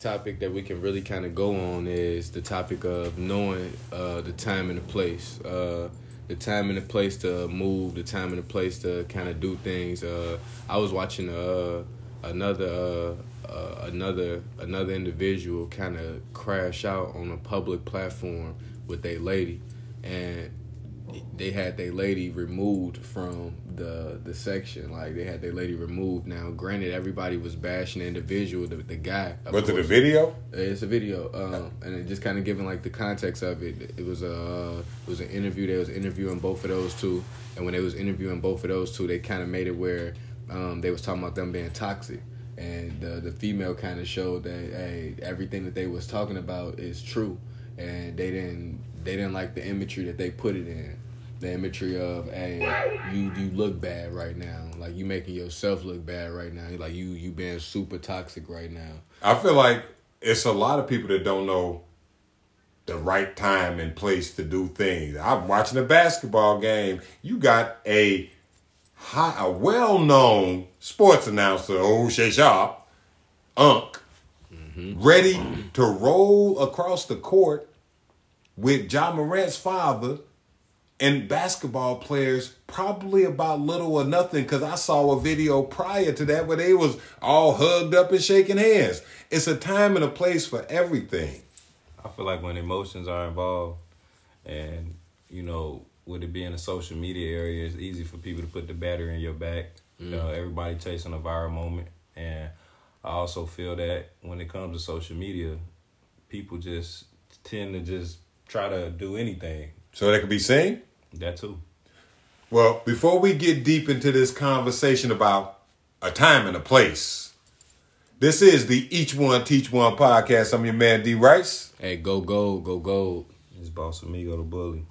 topic that we can really kind of go on is the topic of knowing uh, the time and the place. Uh, the time and the place to move, the time and the place to kind of do things. Uh, I was watching uh, another uh, uh, another another individual kind of crash out on a public platform with a lady, and they had their lady removed from the the section. Like they had their lady removed. Now, granted, everybody was bashing the individual, the, the guy. Was it a video? It's a video, um, and it just kind of giving like the context of it. It was a uh, it was an interview. They was interviewing both of those two, and when they was interviewing both of those two, they kind of made it where um, they was talking about them being toxic. And the the female kind of showed that hey, everything that they was talking about is true, and they didn't they didn't like the imagery that they put it in the imagery of hey you you look bad right now like you making yourself look bad right now like you you being super toxic right now I feel like it's a lot of people that don't know the right time and place to do things. I'm watching a basketball game. You got a high, a well-known sports announcer, O'Shea Sharpe, Unc, mm-hmm. ready to roll across the court with John Morant's father and basketball players probably about little or nothing because I saw a video prior to that where they was all hugged up and shaking hands. It's a time and a place for everything. I feel like when emotions are involved, and you know, with it being a social media area, it's easy for people to put the battery in your back. You know, mm. everybody chasing a viral moment, and I also feel that when it comes to social media, people just tend to just try to do anything. So that could be seen. That too. Well, before we get deep into this conversation about a time and a place, this is the Each One Teach One podcast. I'm your man D Rice, hey go gold go gold It's Boss Amigo the Bully.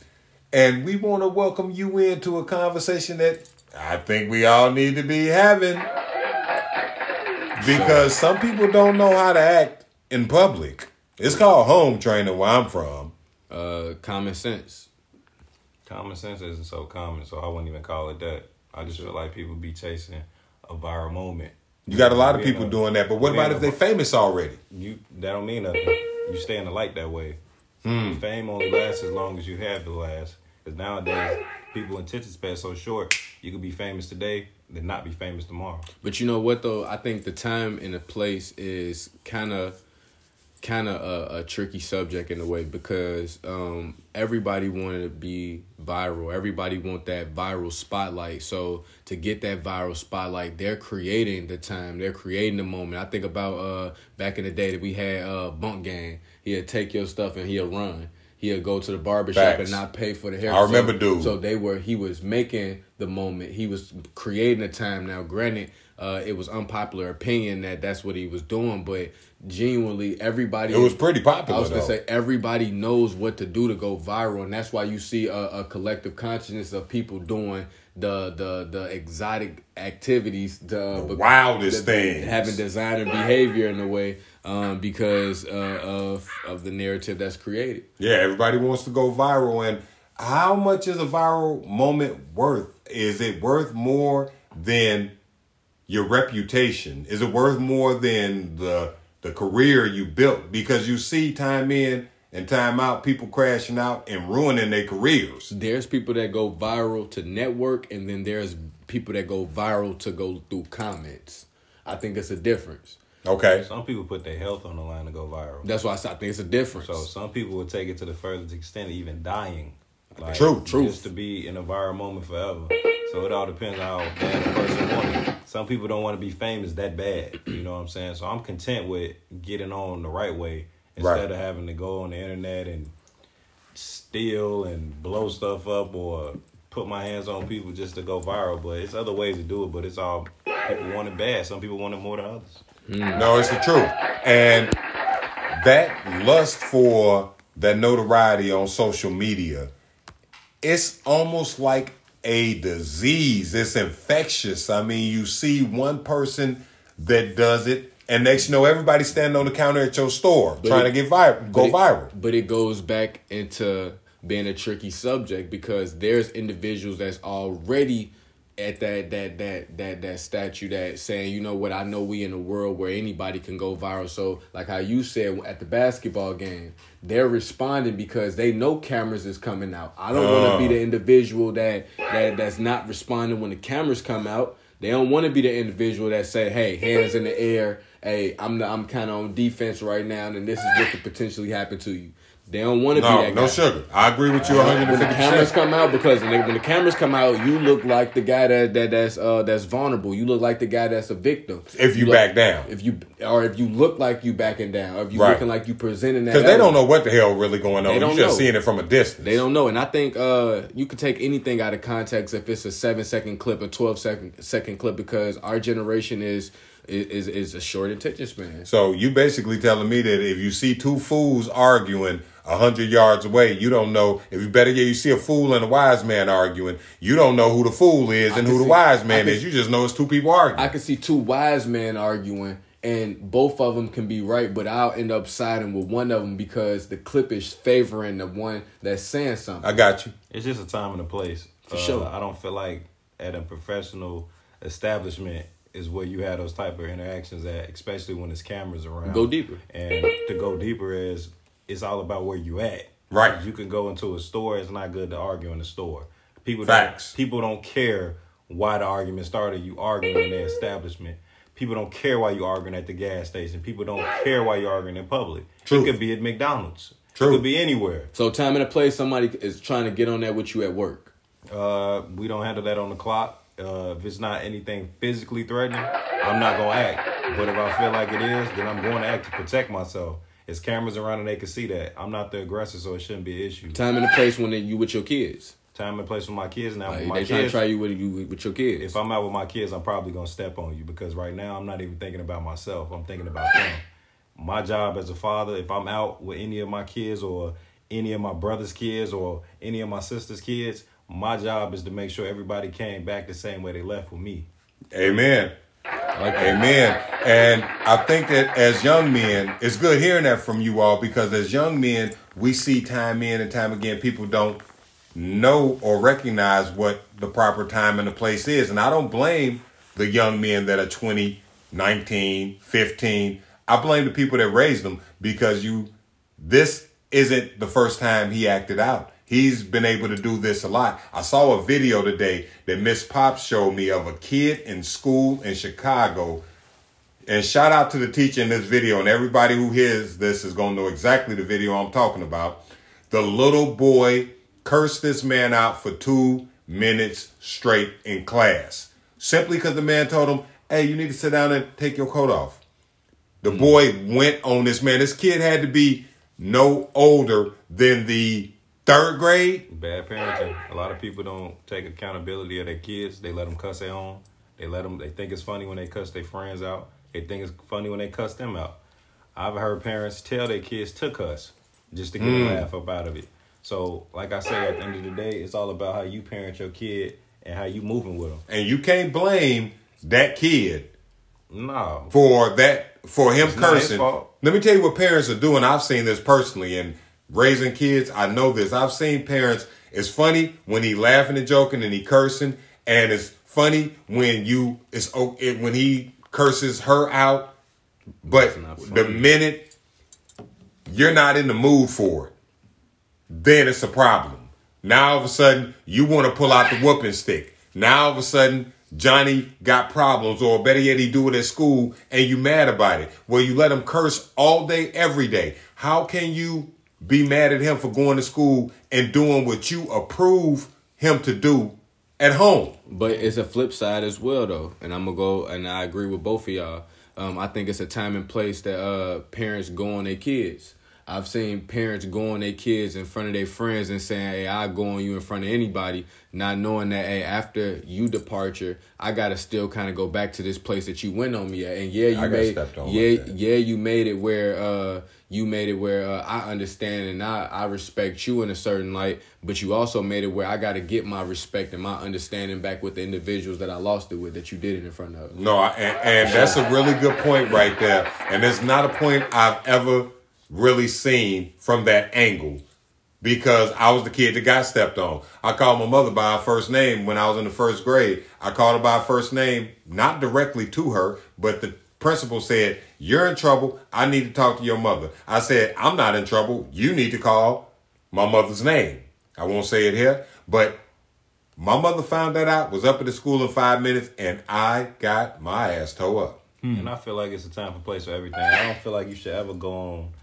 and we want to welcome you into a conversation that I think we all need to be having because some people don't know how to act in public. It's called home training where I'm from. uh common sense Common sense isn't so common, so I wouldn't even call it that. I just feel like people be chasing a viral moment. You got a lot of people a- doing that, but what about if they famous already? you that don't mean nothing. You stay in the light that way. Hmm. Fame only lasts as long as you have to last. Because nowadays, people attention span so short. You could be famous today, then not be famous tomorrow. But you know what though? I think the time and the place is kind of kind of a, a tricky subject in a way because um, everybody wanted to be viral. Everybody want that viral spotlight. So to get that viral spotlight, they're creating the time. They're creating the moment. I think about uh, back in the day that we had uh, Bunk Gang. He'll take your stuff and he'll run. He'll go to the barbershop Facts. and not pay for the hair. I remember so, dude. So they were he was making the moment he was creating the time now granted uh, it was unpopular opinion that that's what he was doing but genuinely everybody It was pretty popular. i was gonna though. say everybody knows what to do to go viral and that's why you see a, a collective consciousness of people doing the the the exotic activities the, The wildest things. having designer behavior in a way um, because uh, of of the narrative that's created Yeah, everybody wants to go viral. And how much is a viral moment worth? Is it worth more than your reputation? Is it worth more than the the career you built? Because you see time in and time out, people crashing out and ruining their careers. there's people that go viral to network and then there's people that go viral to go through comments i think it's a difference Okay. Some people put their health on the line to go viral. that's why i say I think it's a difference So some people would take it to the furthest extent of even dying. Like, True, truth. Just to be in a viral moment forever. So it all depends on how bad the person wants it. Some people don't want to be famous that bad. You know what I'm saying? So I'm content with getting on the right way instead Right. of having to go on the internet and steal and blow stuff up or put my hands on people just to go viral. But it's other ways to do it, but it's all people want it bad. Some people want it more than others. Mm. No, it's the truth. And that lust for that notoriety on social media, it's almost like a disease. It's infectious. I mean, you see one person that does it, and next you know everybody's standing on the counter at your store trying it- to get viral, go But it- viral. But it goes back into being a tricky subject because there's individuals that's already at that that that that that statue that saying, you know what, I know we in a world where anybody can go viral. So like how you said at the basketball game, they're responding because they know cameras is coming out. I don't want to be the oh. individual that that that's not responding when the cameras come out. They don't want to be the individual that say, "Hey, hands in the air. Hey, I'm the, I'm kind of on defense right now, and this is what could potentially happen to you." They don't want to be No, that no guy. sugar. I agree with you When the 150. cameras come out, because when, the cameras come out, you look like the guy that, that that's uh that's vulnerable. You look like the guy that's a victim. If you look- back down. if you or if you look like you backing down, or if you Right. looking like you presenting that, Because they don't know what the hell really going on. They don't You're just know. seeing it from a distance. They don't know, and I think uh, you could take anything out of context if it's a seven second clip, a 12 second second clip, because our generation is is is a short attention span. So you basically telling me that if you see two fools arguing a hundred yards away, you don't know. If you better yet, you see a fool and a wise man arguing, you don't know who the fool is I and can who the wise man can- is. You just know it's two people arguing. I can see two wise men arguing, and both of them can be right, but I'll end up siding with one of them because the clip is favoring the one that's saying something. I got you. It's just a time and a place. For Uh, sure. I don't feel like at a professional establishment is where you have those type of interactions at, especially when there's cameras around. Go deeper. And to go deeper is it's all about where you at. Right. You can go into a store. It's not good to argue in the store. People Facts. Don't, people don't care why the argument started. You arguing in the establishment. People don't care why you arguing at the gas station. People don't care why you arguing in public. True. It could be at McDonald's. True. It could be anywhere. So time and a place, somebody is trying to get on that with you at work. Uh, we don't handle that on the clock. Uh, if it's not anything physically threatening, I'm not gonna act. But if I feel like it is, then I'm going to act to protect myself. There's cameras around and they can see that. I'm not the aggressor, so it shouldn't be an issue. Time and a place when you with your kids. Time and place with my kids now. Like, my they trying to try you with you with your kids. if I'm out with my kids, I'm probably gonna step on you because right now I'm not even thinking about myself. I'm thinking about them. My job as a father, if I'm out with any of my kids or any of my brother's kids or any of my sister's kids, my job is to make sure everybody came back the same way they left with me. Amen. Like Amen. And I think that as young men, it's good hearing that from you all because as young men, we see time in and time again, people don't know or recognize what the proper time and the place is. And I don't blame the young men that are 20, 19, 15. I blame the people that raised them because you, this isn't the first time he acted out. He's been able to do this a lot. I saw a video today that Miss Pop showed me of a kid in school in Chicago. And shout out to the teacher in this video, and everybody who hears this is going to know exactly the video I'm talking about. The little boy cursed this man out for two minutes straight in class simply because the man told him, Hey, you need to sit down and take your coat off. The hmm. boy went on this man. This kid had to be no older than the third grade. Bad parenting. A lot of people don't take accountability of their kids. They let them cuss their own. They let them. They think it's funny when they cuss their friends out. They think it's funny when they cuss them out. I've heard parents tell their kids to cuss just to get a mm. laugh up out of it. So, like I say, at the end of the day, it's all about how you parent your kid and how you moving with them. And you can't blame that kid No, for that for him It's cursing. Let me tell you what parents are doing. I've seen this personally and raising kids. I know this. I've seen parents. It's funny when he laughing and joking and he cursing, and it's funny when you it's it, when he curses her out. But the minute you're not in the mood for it, then it's a problem. Now all of a sudden you want to pull out the whooping stick. Now all of a sudden Johnny got problems, or better yet, he do it at school, and you mad about it. Well, you let him curse all day, every day. How can you be mad at him for going to school and doing what you approve him to do at home? But it's a flip side as well, though, and I'm gonna go and I agree with both of y'all. Um, I think it's a time and place that uh, parents go on their kids. I've seen parents go on their kids in front of their friends and saying, "Hey, I go on you in front of anybody," not knowing that, hey, after you departure, I gotta still kind of go back to this place that you went on me at. And yeah, you I made, on yeah, like yeah, you made it where uh, you made it where uh, I understand and I, I respect you in a certain light, but you also made it where I got to get my respect and my understanding back with the individuals that I lost it with that you did it in front of. No, I, and, and that's a really good point right there. And it's not a point I've ever really seen from that angle. because I was the kid that got stepped on. I called my mother by her first name when I was in the first grade. I called her by her first name, not directly to her, but the principal said, You're in trouble. I need to talk to your mother. I said, I'm not in trouble. You need to call my mother's name. I won't say it here, but my mother found that out, was up at the school in five minutes, and I got my ass towed up. Hmm. And I feel like it's a time for place for everything. I don't feel like you should ever go on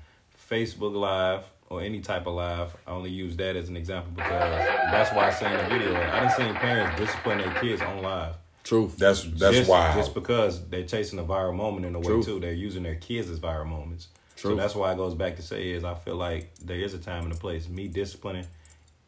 Facebook Live or any type of live. I only use that as an example because that's why I say in the video. I didn't see parents discipline their kids on live. Truth. That's that's just, wild. Just because they're chasing a viral moment in a way True. too. They're using their kids as viral moments. True. So that's why it goes back to say is I feel like there is a time and a place. Me disciplining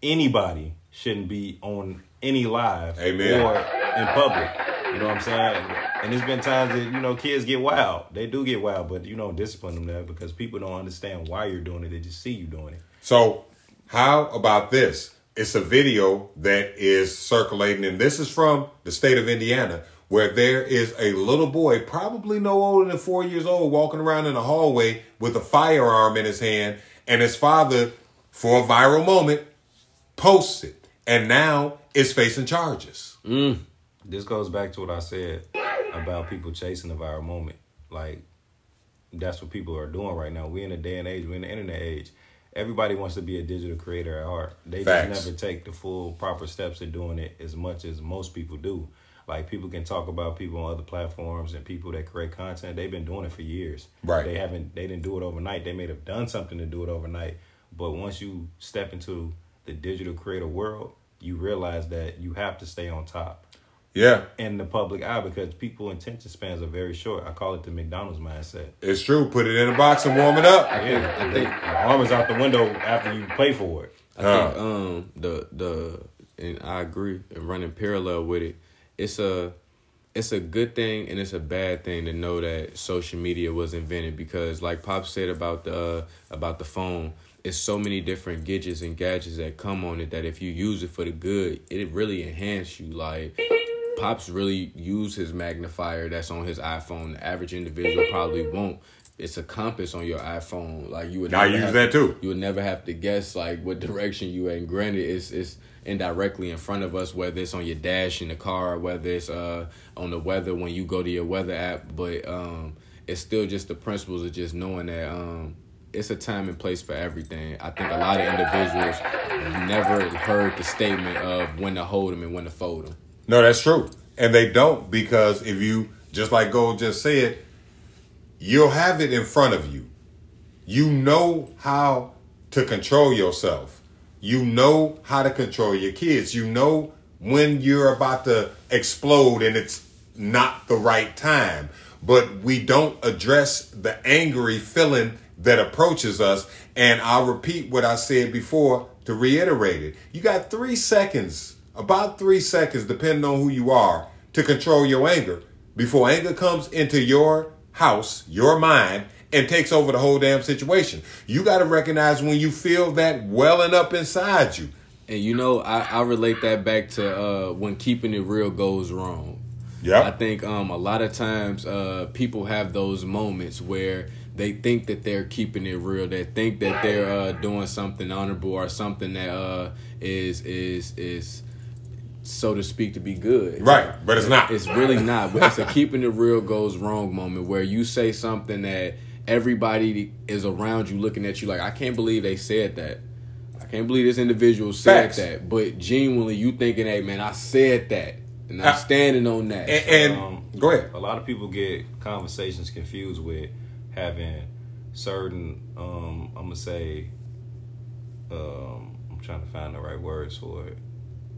anybody shouldn't be on any live Amen. or in public. You know what I'm saying? And there's been times that, you know, kids get wild. They do get wild, but you don't discipline them there because people don't understand why you're doing it. They just see you doing it. So, how about this? It's a video that is circulating, and this is from the state of Indiana, where there is a little boy, probably no older than four years old, walking around in a hallway with a firearm in his hand, and his father, for a viral moment, posts it, and now is facing charges. Mm. This goes back to what I said about people chasing the viral moment. Like that's what people are doing right now. We're in a day and age, we're in the internet age. Everybody wants to be a digital creator at heart. They Facts. just never take the full proper steps of doing it as much as most people do. Like people can talk about people on other platforms and people that create content. They've been doing it for years. Right. They haven't they didn't do it overnight. They may have done something to do it overnight. But once you step into the digital creator world, you realize that you have to stay on top Yeah, in the public eye because people attention spans are very short. I call it the McDonald's mindset. it's true. Put it in a box and warm it up. Yeah, I think- the arm is out the window after you pay for it. I Huh. think um the the and I agree and running parallel with it. It's a it's a good thing and it's a bad thing to know that social media was invented because like Pop said about the uh, about the phone, it's so many different gadgets and gadgets that come on it that if you use it for the good, it really enhance you like Pops really use his magnifier that's on his iPhone. The average individual probably won't. It's a compass on your iPhone. Like you would I use that too. you would never have to guess like what direction you at. And granted, it's it's indirectly in front of us, whether it's on your dash in the car, whether it's uh on the weather when you go to your weather app. But um, it's still just the principles of just knowing that um, it's a time and place for everything. I think a lot of individuals never heard the statement of when to hold them and when to fold them. No, that's true. And they don't because if you, just like Gold just said, you'll have it in front of you. You know how to control yourself. You know how to control your kids. You know when you're about to explode and it's not the right time. But we don't address the angry feeling that approaches us. And I'll repeat what I said before to reiterate it. You got three seconds, about three seconds, depending on who you are, to control your anger before anger comes into your house, your mind, and takes over the whole damn situation. You got to recognize when you feel that welling up inside you. And you know, I, I relate that back to uh, when keeping it real goes wrong. Yeah. I think um, a lot of times uh, people have those moments where they think that they're keeping it real. They think that they're uh, doing something honorable or something that uh, is is is so to speak to be good. Right, but it's not. It's really not. But it's a keeping it real goes wrong moment where you say something that everybody is around you looking at you like, I can't believe they said that. I can't believe this individual said Facts. that. But genuinely, you thinking, hey man, I said that, and I'm Uh, standing on that. And, and Um, go ahead. A lot of people get conversations confused with having certain, um, I'm gonna say, um, I'm trying to find the right words for it.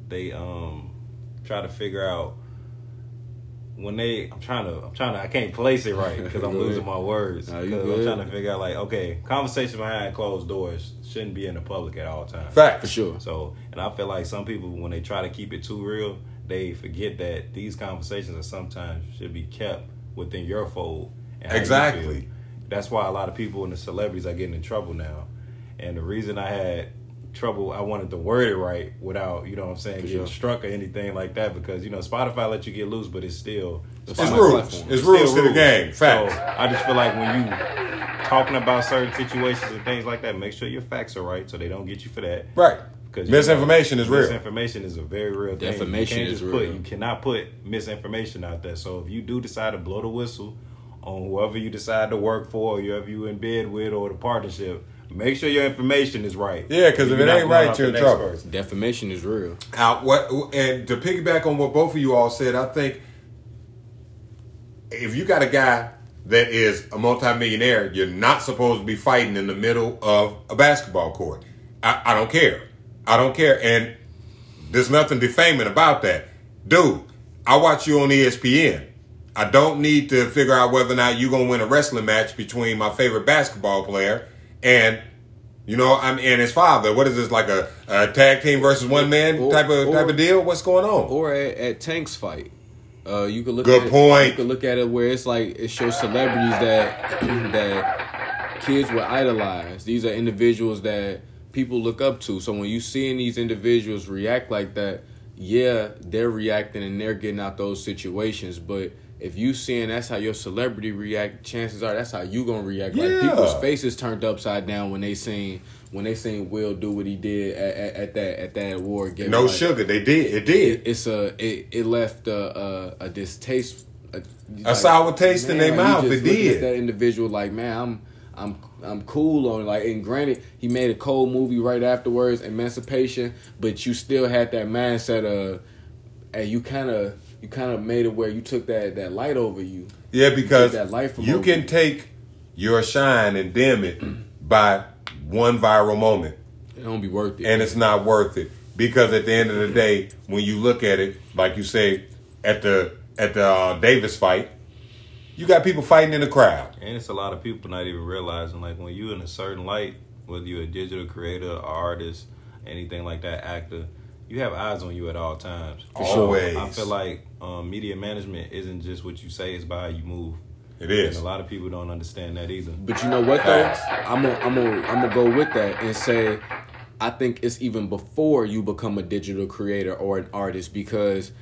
They um try to figure out when they. I'm trying to. I'm trying to. I can't place it right because I'm losing my words. Nah, you 'Cause I'm trying to figure out like, okay, conversations behind closed doors shouldn't be in the public at all times. fact for sure. So, and I feel like some people, when they try to keep it too real, they forget that these conversations are sometimes should be kept within your fold. and how you Exactly. That's why a lot of people and the celebrities are getting in trouble now. And the reason I had trouble. I wanted to word it right without, you know what I'm saying, getting sure. struck or anything like that because, you know, Spotify lets you get loose, but it's still. It's It's rules. platform. It's still rules to the game. So I just feel like when you talking about certain situations and things like that, make sure your facts are right so they don't get you for that. right. Because Misinformation is real. Misinformation is a very real thing. Defamation you can't is just real. Put, you cannot put misinformation out there. So if you do decide to blow the whistle on whoever you decide to work for, or whoever you in bed with, or the partnership, make sure your information is right. Yeah, because if You're it ain't right, up you're in trouble. person. Defamation is real. Out what and to piggyback on what both of you all said, I think if you got a guy that is a multimillionaire, you're not supposed to be fighting in the middle of a basketball court. I, I don't care. I don't care. And there's nothing defaming about that. Dude, I watch you on ESPN. I don't need to figure out whether or not you're gonna win a wrestling match between my favorite basketball player and you know, I'm and his father. What is this like a, a tag team versus one man Or- type of type of deal? What's going on? Or at, at Tank's fight. Uh, you could look Good at it, point. You could look at it where it's like it shows celebrities that that kids would idolize. These are individuals that people look up to. So when you seeing these individuals react like that, yeah, they're reacting and they're getting out those situations. But if you seeing that's how your celebrity react, chances are that's how you gonna react. Yeah. Like people's faces turned upside down when they seen when they seen Will do what he did at, at, at that at that award game. no Like, sugar. They did. It did. it's a it, it left a a, a distaste a, sour taste in their you mouth, it did. at that individual like man I'm I'm I'm cool on it. like and granted he made a cold movie right afterwards Emancipation but you still had that mindset of and you kind of you kind of made it where you took that that light over you Yeah, because that light from you can you. take your shine and dim it by one viral moment. it don't be worth it and it's not worth it because at the end of the day, when you look at it, like you say at the at the uh, Davis fight, you got people fighting in the crowd. And it's a lot of people not even realizing, like, when you're in a certain light, whether you're a digital creator, artist, anything like that, actor, you have eyes on you at all times. For Always. I feel like um, media management isn't just what you say; it's by how you move. It is. And a lot of people don't understand that either. But you know what though? I'm gonna I'm gonna I'm gonna go with that and say I think it's even before you become a digital creator or an artist because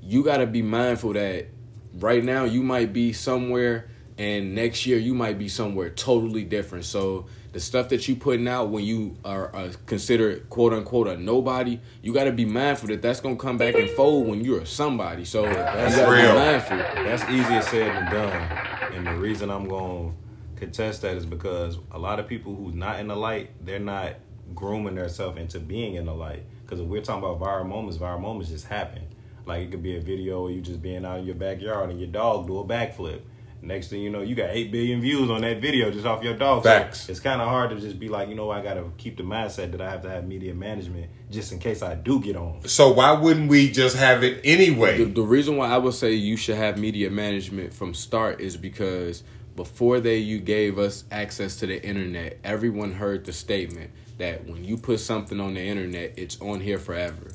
you got to be mindful that right now you might be somewhere and next year you might be somewhere totally different. So the stuff that you putting out when you are uh, considered quote unquote a nobody, you got to be mindful that that's gonna come back and fold when you're a somebody. So That's you real. be mindful. That's easier said than done. And the reason I'm going to contest that is because a lot of people who's not in the light, they're not grooming themselves into being in the light. Because if we're talking about viral moments, viral moments just happen. Like it could be a video of you just being out in your backyard and your dog do a backflip. Next thing you know, you got eight billion views on that video just off your dog. So Facts. it's kind of hard to just be like, you know, I got to keep the mindset that I have to have media management just in case I do get on. So why wouldn't we just have it anyway? the reason why I would say you should have media management from start is because before they you gave us access to the internet, everyone heard the statement that when you put something on the internet, it's on here forever.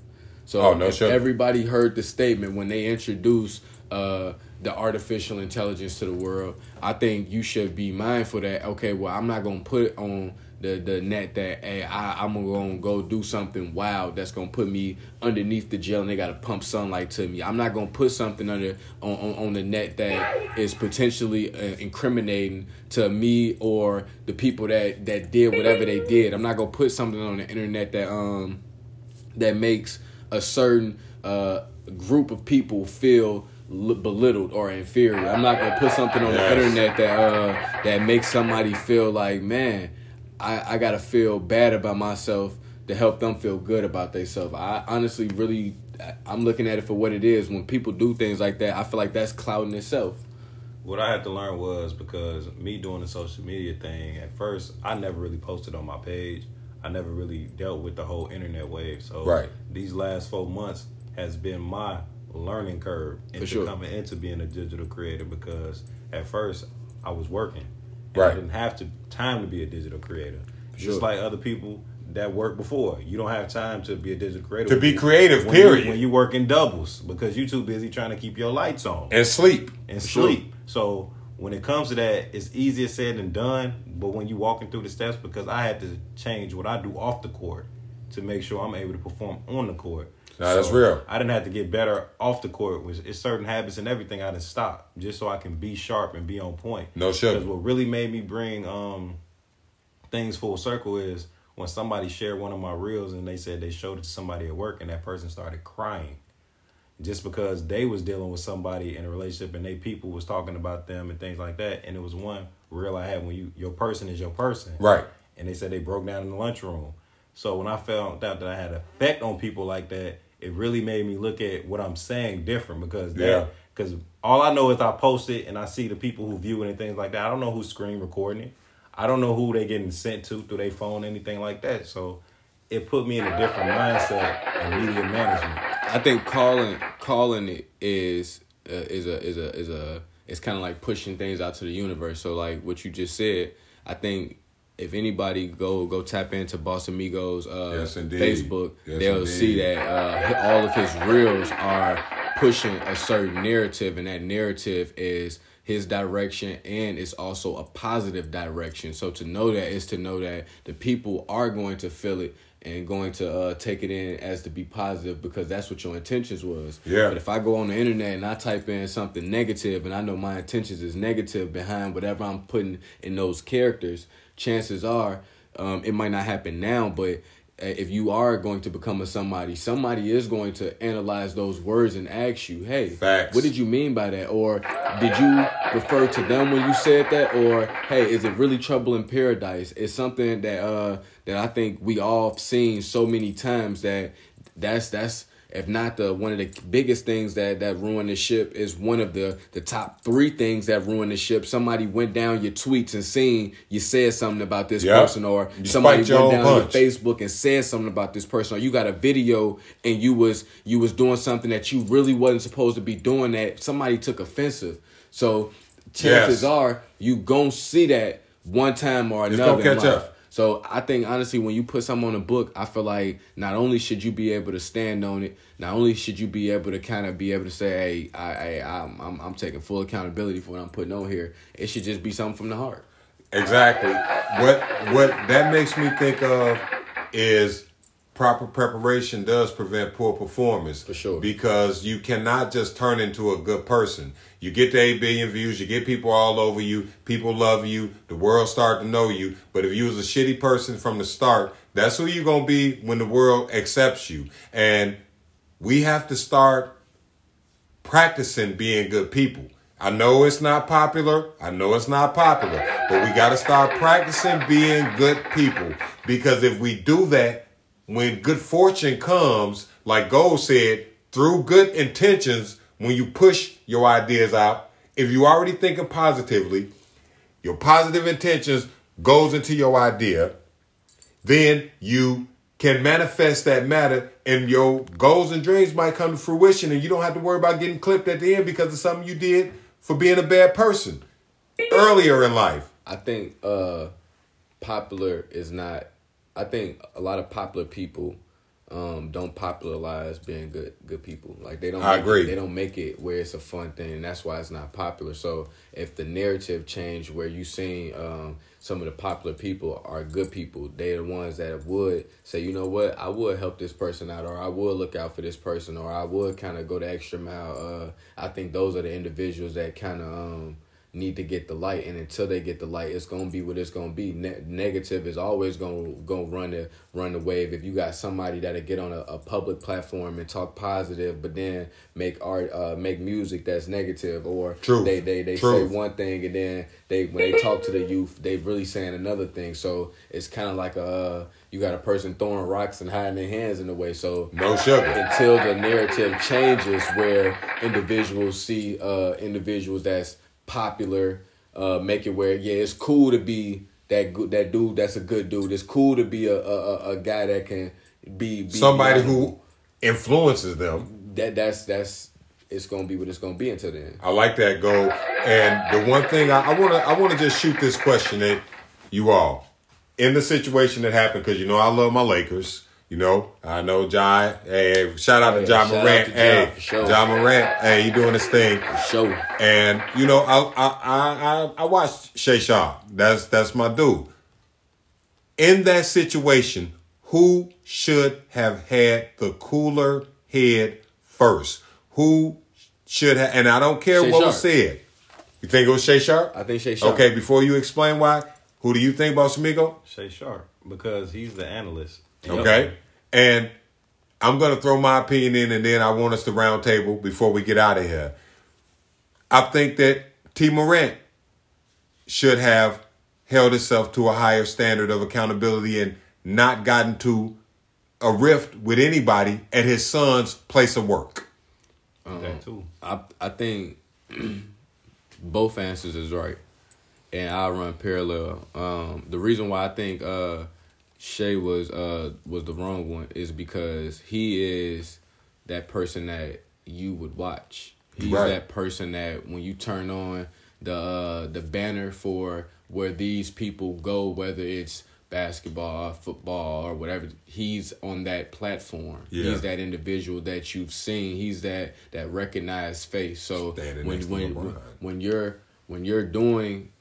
So Oh, no if sugar. everybody heard the statement when they introduced uh, the artificial intelligence to the world. I think you should be mindful that okay, well, I'm not gonna put on the the net that hey, I, I'm gonna go do something wild that's gonna put me underneath the jail and they gotta pump sunlight to me. I'm not gonna put something under on, on, on the net that is potentially uh, incriminating to me or the people that that did whatever they did. I'm not gonna put something on the internet that um that makes a certain uh, group of people feel belittled or inferior. I'm not gonna put something on the internet that uh, that makes somebody feel like, man, I, I gotta feel bad about myself to help them feel good about themselves. I honestly really, I'm looking at it for what it is. When people do things like that, I feel like that's clouding itself. What I had to learn was because me doing the social media thing, at first, I never really posted on my page. I never really dealt with the whole internet wave. So Right. these last four months has been my learning curve into sure. coming into being a digital creator because at first I was working. And Right. I didn't have to time to be a digital creator. sure. Just like other people that worked before. You don't have time to be a digital creator. To be creative, when you- period. when you work in doubles because you're too busy trying to keep your lights on And sleep. and sure. sleep. So when it comes to that, it's easier said than done. But when you walking through the steps, because I had to change what I do off the court to make sure I'm able to perform on the court. Nah, that's real. I didn't have to get better off the court. It's certain habits and everything I didn't stop just so I can be sharp and be on point. No sugar. Because what really made me bring um things full circle is when somebody shared one of my reels and they said they showed it to somebody at work and that person started crying just because they was dealing with somebody in a relationship and they people was talking about them and things like that and it was one reel I had when you your person is your person Right. and they said they broke down in the lunchroom so when I found out that I had effect on people like that it really made me look at what I'm saying different because that Yeah. because all I know is I post it and I see the people who view it and things like that. I don't know who's screen recording it. I don't know who they getting sent to through their phone, anything like that. So it put me in a different mindset and media management. I think calling calling it is uh, is a is a is a it's kind of like pushing things out to the universe. So like what you just said, I think if anybody go go tap into Boss Amigos uh, Yes. Facebook, Yes, they'll indeed. see that uh, all of his reels are pushing a certain narrative, and that narrative is his direction and it's also a positive direction. So to know that is to know that the people are going to feel it and going to uh, take it in as to be positive because that's what your intentions was. Yeah. But if I go on the internet and I type in something negative and I know my intentions is negative behind whatever I'm putting in those characters, chances are um, it might not happen now, but if you are going to become a somebody, somebody is going to analyze those words and ask you, "Hey, Facts. what did you mean by that?" Or did you refer to them when you said that? Or hey, is it really trouble in paradise? It's something that uh that I think we all have seen so many times that that's that's if not the one of the biggest things that that ruined the ship is one of the the top three things that ruined the ship. Somebody went down your tweets and seen you said something about this Yeah. person, or You somebody went down punch. your Facebook and said something about this person, or you got a video and you was you was doing something that you really wasn't supposed to be doing. That somebody took offensive. So chances Yes. are you gonna see that one time or It's another. gonna in catch life. up. So I think honestly, when you put something on a book, I feel like not only should you be able to stand on it, not only should you be able to kind of be able to say, "Hey, I, I I'm, I'm I'm taking full accountability for what I'm putting on here." It should just be something from the heart. Exactly. What what that makes me think of is proper preparation does prevent poor performance. For sure. Because you cannot just turn into a good person. You get to 8 billion views, you get people all over you, people love you, the world start to know you. But if you was a shitty person from the start, that's who you're gonna be when the world accepts you. And we have to start practicing being good people. I know it's not popular. I know it's not popular, but we got to start practicing being good people because if we do that, when good fortune comes, like Gold said, through good intentions, when you push your ideas out, if you already thinking positively, your positive intentions goes into your idea, then you can manifest that matter and your goals and dreams might come to fruition and you don't have to worry about getting clipped at the end because of something you did for being a bad person earlier in life. I think uh popular is not I think a lot of popular people um don't popularize being good good people. Like they don't I agree. It, they don't make it where it's a fun thing and that's why it's not popular. So if the narrative changed where you seen um some of the popular people are good people, they're the ones that would say, you know what, I would help this person out or I would look out for this person or I would kind of go the extra mile. Uh I think those are the individuals that kind of um need to get the light and until they get the light it's gonna be what it's gonna be. Ne- negative is always gonna gonna run the run the wave. If you got somebody that'll get on a, a public platform and talk positive but then make art uh make music that's negative or Truth. they they, they say one thing and then they when they talk to the youth they really saying another thing. So it's kind of like a uh, you got a person throwing rocks and hiding their hands in a way. So No sugar. until the narrative changes where individuals see uh individuals that's popular uh make it where yeah it's cool to be that good that dude that's a good dude it's cool to be a a, a- a guy that can be, be Somebody who influences them. that that's that's it's gonna be what it's gonna be until then I like that goal. And the one thing I, I wanna I wanna just shoot this question at you all. In the situation that happened, because you know I love my Lakers. You know, I know John. Hey, shout out Oh, to yeah, John shout Morant. to Ja, hey, sure. John Morant. Hey, he doing his thing. show And you know, I I I I, I watched Shay Shaw. That's that's my dude. In that situation, who should have had the cooler head first? Who should have? And I don't care Shay what Sharpe. was said. You think it was Shay Sharpe? I think Shay Sharpe. Okay, before you explain why, who do you think, Boss Amigo? Shay Sharpe because he's the analyst. Okay. And I'm going to throw my opinion in and then I want us to round table before we get out of here. I think that Tee Morant should have held itself to a higher standard of accountability and not gotten to a rift with anybody at his son's place of work. that too. I I think both answers is right, and I run parallel. Um, the reason why I think uh, Shay was uh, was the wrong one is because he is that person that you would watch. He's Right. that person that when you turn on the uh, the banner for where these people go, whether it's basketball, football, or whatever, he's on that platform. Yeah. He's that individual that you've seen. He's that that recognized face. So Standing when next when when you're when you're doing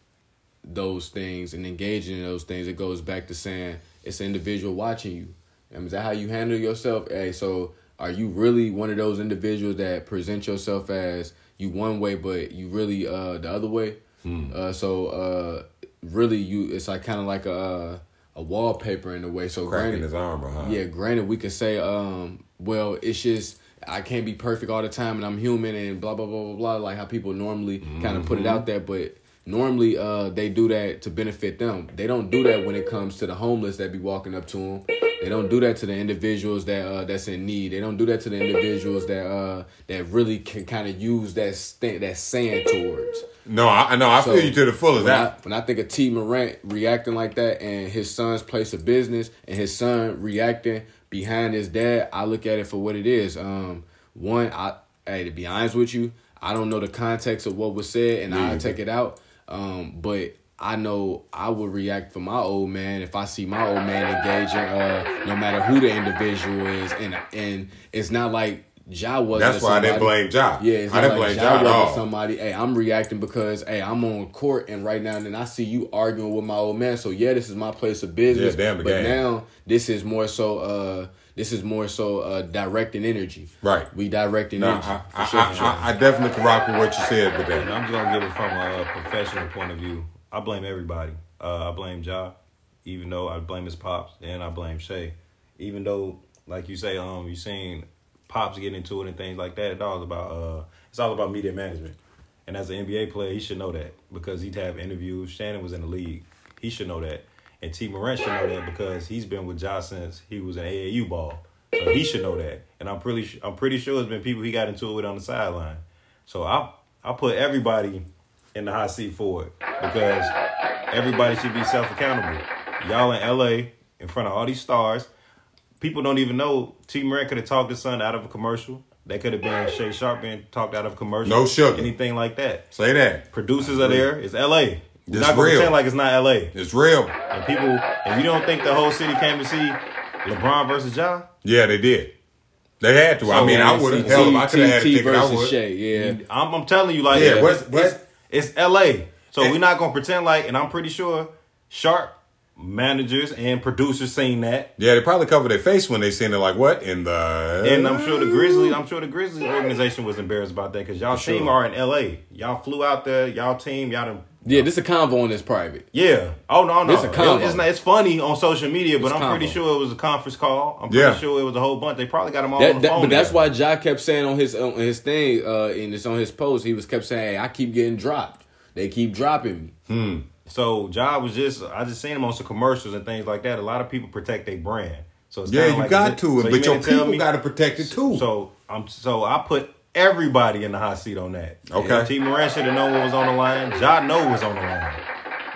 those things and engaging in those things, it goes back to saying it's an individual watching you. I mean, is that how you handle yourself? Hey, so are you really one of those individuals that present yourself as you one way, but you really uh the other way? Hmm. Uh, so uh, really, you it's like kind of like a a wallpaper in a way. So Cracking granted, his armor, huh? yeah, granted, we could say, um, well, it's just I can't be perfect all the time, and I'm human, and blah blah blah blah blah, like how people normally kind of put it out there. But normally, uh, they do that to benefit them. They don't do that when it comes to the homeless that be walking up to them. They don't do that to the individuals that uh, that's in need. They don't do that to the individuals that uh, that really can kind of use that st- that sand towards. No, I know. I So, feel you to the fullest. When I, That when I think of Tee Morant reacting like that and his son's place of business and his son reacting behind his dad, I look at it for what it is. Um, one, I hey, to be honest with you, I don't know the context of what was said and I take it out. Um, but I know I would react for my old man if I see my old man engaging, uh, no matter who the individual is, and and it's not like Ja wasn't. That's why I didn't blame Ja. Yeah, it's I didn't like blame Ja Ja wasn't somebody. Hey, I'm reacting because hey, I'm on court and right now, and then I see you arguing with my old man. So yeah, this is my place of business. Yeah, damn but game. now this is more so. uh This is more so uh directing energy. Right. We directing no, energy. I, I, sure, I, sure. I, I definitely can rock with what you said with And that. I'm just gonna give it from a professional point of view. I blame everybody. Uh, I blame Ja, even though I blame his pops, and I blame Shay. Even though, like you say, um, you seen pops get into it and things like that. It's all about uh, it's all about media management. And as an NBA player, he should know that because he'd have interviews. Shannon was in the league. He should know that. And Tee Morant should know that because he's been with Ja since he was an AAU ball. So he should know that. And I'm pretty I'm pretty sure there's been people he got into it with on the sideline. So I I put everybody in the hot seat for it because everybody should be self accountable. Y'all in LA in front of all these stars. People don't even know Tee Morant could have talked his son out of a commercial. They could have been Shay Sharpe being talked out of a commercial. No sugar. Anything like that. Say that. Producers are there. It's LA. You're It's not gonna pretend like it's not LA. It's real. And people, if you don't think the whole city came to see LeBron versus Ja, Yeah, they did. They had to. I So, mean, I would have. see, Hell, if T- I could have had a T- T ticket, I versus would. Shay, yeah. I'm, I'm telling you, like, Yeah, it's, what- what- it's, it's LA. So And- we're not gonna pretend like, and I'm pretty sure Sharpe managers and producers seen that. Yeah, they probably covered their face when they seen it. Like what in the? And I'm sure the Grizzlies, I'm sure the Grizzlies organization was embarrassed about that because y'all For sure. team are in LA. Y'all flew out there. Y'all team. Y'all done. Yeah, this is a convo on this private. Yeah. Oh no, no. It's a convo. It's not. It's funny on social media, but It's I'm pretty sure it was a conference call. I'm pretty Yeah. sure it was a whole bunch. They probably got them all That, on the that- phone. but that's why Ja kept saying on his on his thing, uh, and it's on his post. He was kept saying, hey, "I keep getting dropped. They keep dropping me." So Ja was just I just seen him on some commercials and things like that. A lot of people protect their brand. So it's Yeah, you like, got is it- to, so but mean your people got to protect it too. So I'm so I put everybody in the hot seat on that. Okay. And Tee Morant should have known what was on the line. Ja know was on the line.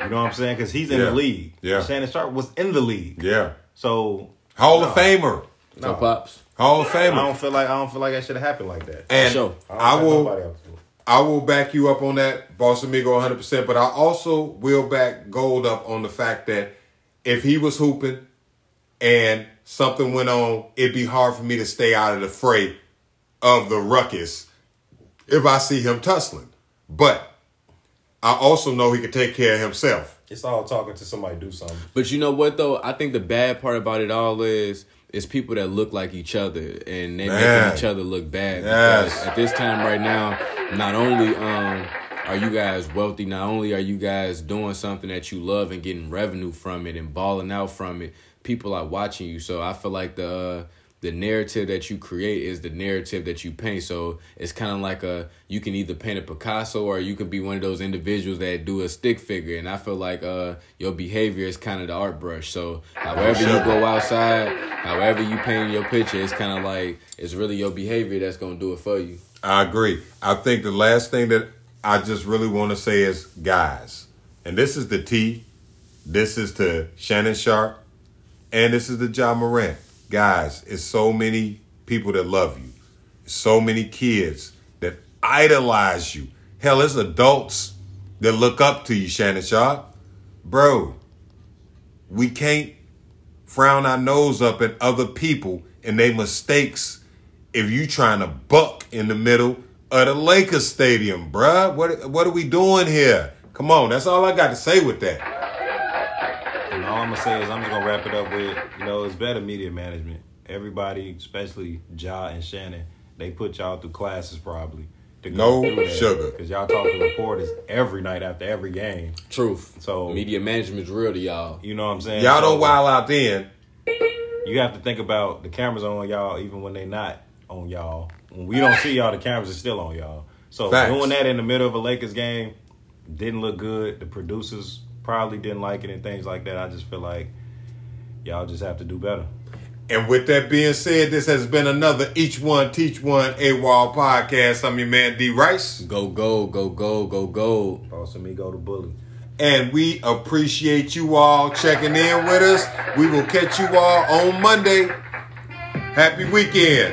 You know what I'm saying? Because he's in Yeah. the league. Yeah. Shannon Sharpe was in the league. yeah, So Hall of Famer, So No. pops. Hall of Famer. I don't feel like I don't feel like that should have happened like that. and sure. don't I will. nobody else would. I will back you up on that, Boss Amigo, 100%. But I also will back Gold up on the fact that if he was hooping and something went on, it'd be hard for me to stay out of the fray of the ruckus if I see him tussling. But I also know he can take care of himself. It's all talking to somebody do something. But you know what though? I think the bad part about it all is it's people that look like each other and they Man. making each other look bad. Yes. Because at this time right now, not only um are you guys wealthy, not only are you guys doing something that you love and getting revenue from it and balling out from it, people are watching you. So I feel like the uh, the narrative that you create is the narrative that you paint. So it's kind of like a you can either paint a Picasso or you can be one of those individuals that do a stick figure. And I feel like uh your behavior is kind of the art brush. So however you go outside, however you paint your picture, it's kind of like it's really your behavior that's gonna do it for you. I agree. I think the last thing that I just really want to say is, guys, and this is the T, this is to Shannon Sharpe, and this is the John Morant. Guys, it's so many people that love you, so many kids that idolize you. Hell, it's adults that look up to you, Shannon Sharpe. Bro, we can't frown our nose up at other people and their mistakes if you trying to buck in the middle of the Lakers stadium, bruh. What what are we doing here? Come on, that's all I got to say with that. And all I'm gonna say is I'm just gonna wrap it up with, you know, it's better media management. Everybody, especially Ja and Shannon, they put y'all through classes probably. To No sugar. Because y'all talk to reporters every night after every game. Truth. So- media management's real to y'all. You know what I'm saying? Y'all So, don't wild out then. You have to think about the cameras on y'all even when they're not on y'all. When we don't see y'all, the cameras are still on y'all. So Facts. doing that in the middle of a Lakers game didn't look good. The producers probably didn't like it and things like that. I just feel like y'all just have to do better. And with that being said, this has been another Each One Teach One AWOL podcast. I'm your man D Rice. Go go go go go go. Also, me go to bully. And we appreciate you all checking in with us. We will catch you all on Monday. Happy weekend.